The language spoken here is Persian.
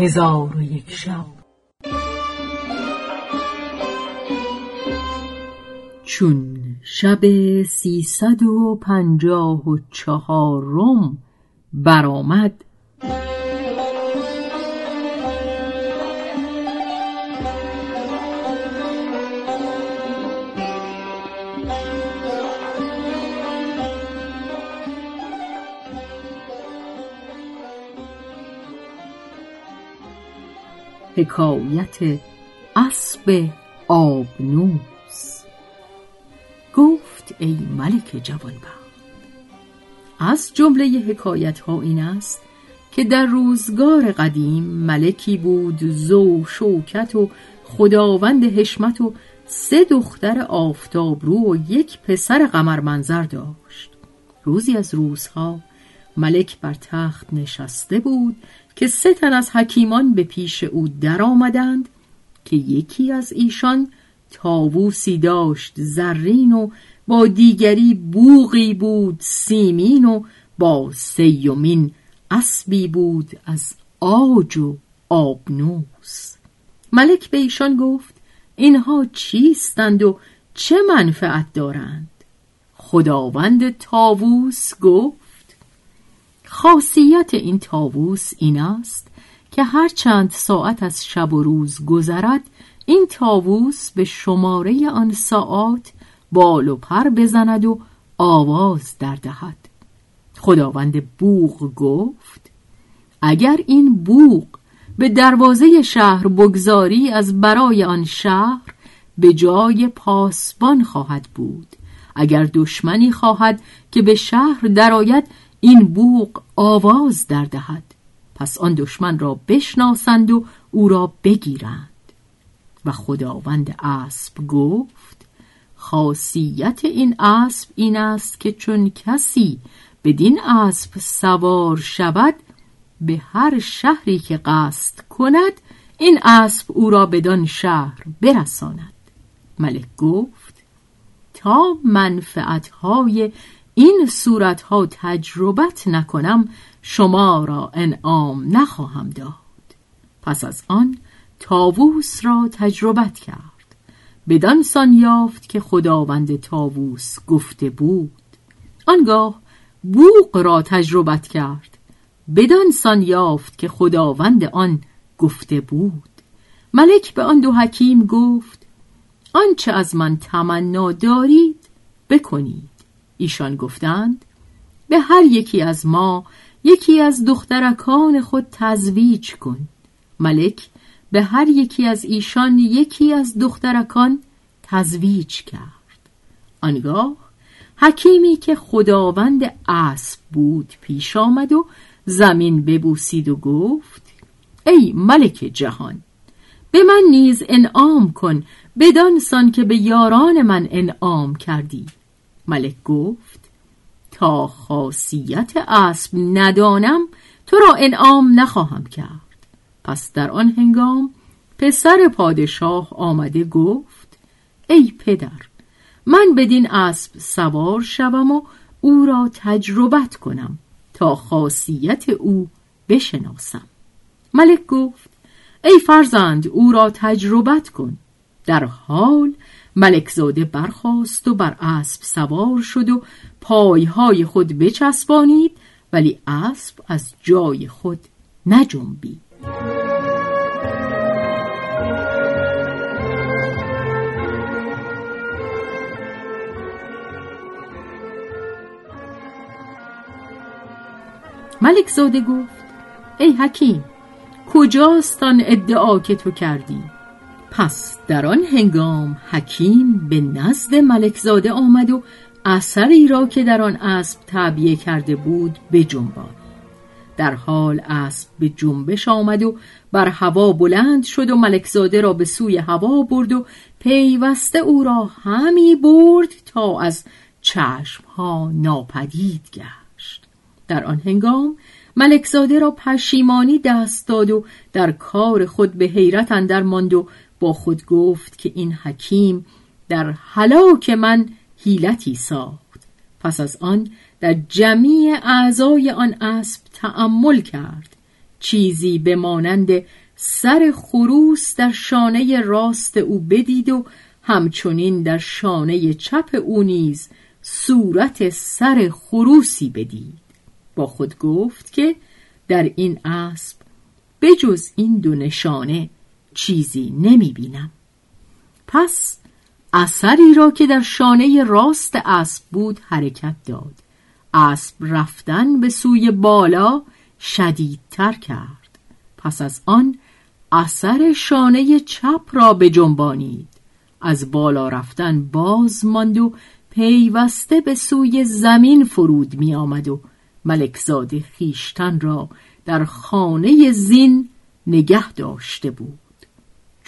هزار و یک شب. چون شب سیصد و پنجاه و چهارم برآمد حکایت اسب آبنوس. گفت ای ملک جوانبخت از جمله حکایت ها این است که در روزگار قدیم ملکی بود زو شوکت و خداوند حشمت و سه دختر آفتابرو و یک پسر قمر منظر داشت. روزی از روزها ملک بر تخت نشسته بود که سه تن از حکیمان به پیش او در آمدند که یکی از ایشان تاووسی داشت زرین و با دیگری بوغی بود سیمین و با سیومین اسبی بود از آج و آبنوس. ملک به ایشان گفت اینها چیستند و چه منفعت دارند؟ خداوند تاووس گفت خاصیت این تاووس این است که هر چند ساعت از شب و روز گذرد این تاووس به شماره آن ساعات بال و پر بزند و آواز در دهد. خداوند بوغ گفت اگر این بوغ به دروازه شهر بگذاری از برای آن شهر به جای پاسبان خواهد بود. اگر دشمنی خواهد که به شهر درآید این بوق آواز در دهد. پس آن دشمن را بشناسند و او را بگیرند. و خداوند اسب گفت خاصیت این اسب این است که چون کسی بدین اسب سوار شود به هر شهری که قصد کند این اسب او را بدان شهر برساند. ملک گفت تا منفعتهای این صورتها تجربت نکنم شما را انعام نخواهم داد. پس از آن تاووس را تجربت کرد. بدان سان یافت که خداوند تاووس گفته بود. آنگاه بوق را تجربت کرد. بدان سان یافت که خداوند آن گفته بود. ملک به آن دو حکیم گفت آنچه از من تمنا دارید بکنید. ایشان گفتند به هر یکی از ما یکی از دخترکان خود تزویج کن. ملک به هر یکی از ایشان یکی از دخترکان تزویج کرد. آنگاه حکیمی که خداوند اسب بود پیش آمد و زمین ببوسید و گفت ای ملک جهان به من نیز انعام کن بدان سان که به یاران من انعام کردی. ملک گفت تا خاصیت اسب ندانم تو را انعام نخواهم کرد. پس در آن هنگام پسر پادشاه آمده گفت ای پدر من بدین اسب سوار شوم و او را تجربت کنم تا خاصیت او بشناسم. ملک گفت ای فرزند او را تجربت کن. در حال ملکزاده برخاست و بر اسب سوار شد و پایهای خود بچسبانید ولی اسب از جای خود نجنبید. ملک زاده گفت ای حکیم کجاست آن ادعا که تو کردی؟ پس در آن هنگام حکیم به نزد ملکزاده آمد و اثری را که در آن اسب تعبیه کرده بود به جنبان. در حال اسب به جنبش آمد و بر هوا بلند شد و ملکزاده را به سوی هوا برد و پیوسته او را همی برد تا از چشمها ناپدید گشت. در آن هنگام ملکزاده را پشیمانی دست داد و در کار خود به حیرت اندر ماند و با خود گفت که این حکیم در هلاک من حیلتی ساخت. پس از آن در جمیع اعضای آن اسب تأمل کرد. چیزی به مانند سر خروس در شانه راست او بدید و همچنین در شانه چپ او نیز صورت سر خروسی بدید. با خود گفت که در این اسب بجز این دو نشانه چیزی نمی بینم پس اثری را که در شانه راست اسب بود حرکت داد. اسب رفتن به سوی بالا شدیدتر کرد. پس از آن اثر شانه چپ را به جنبانید. از بالا رفتن باز ماند و پیوسته به سوی زمین فرود می آمد و ملکزاده خیشتن را در خانه زین نگه داشته بود.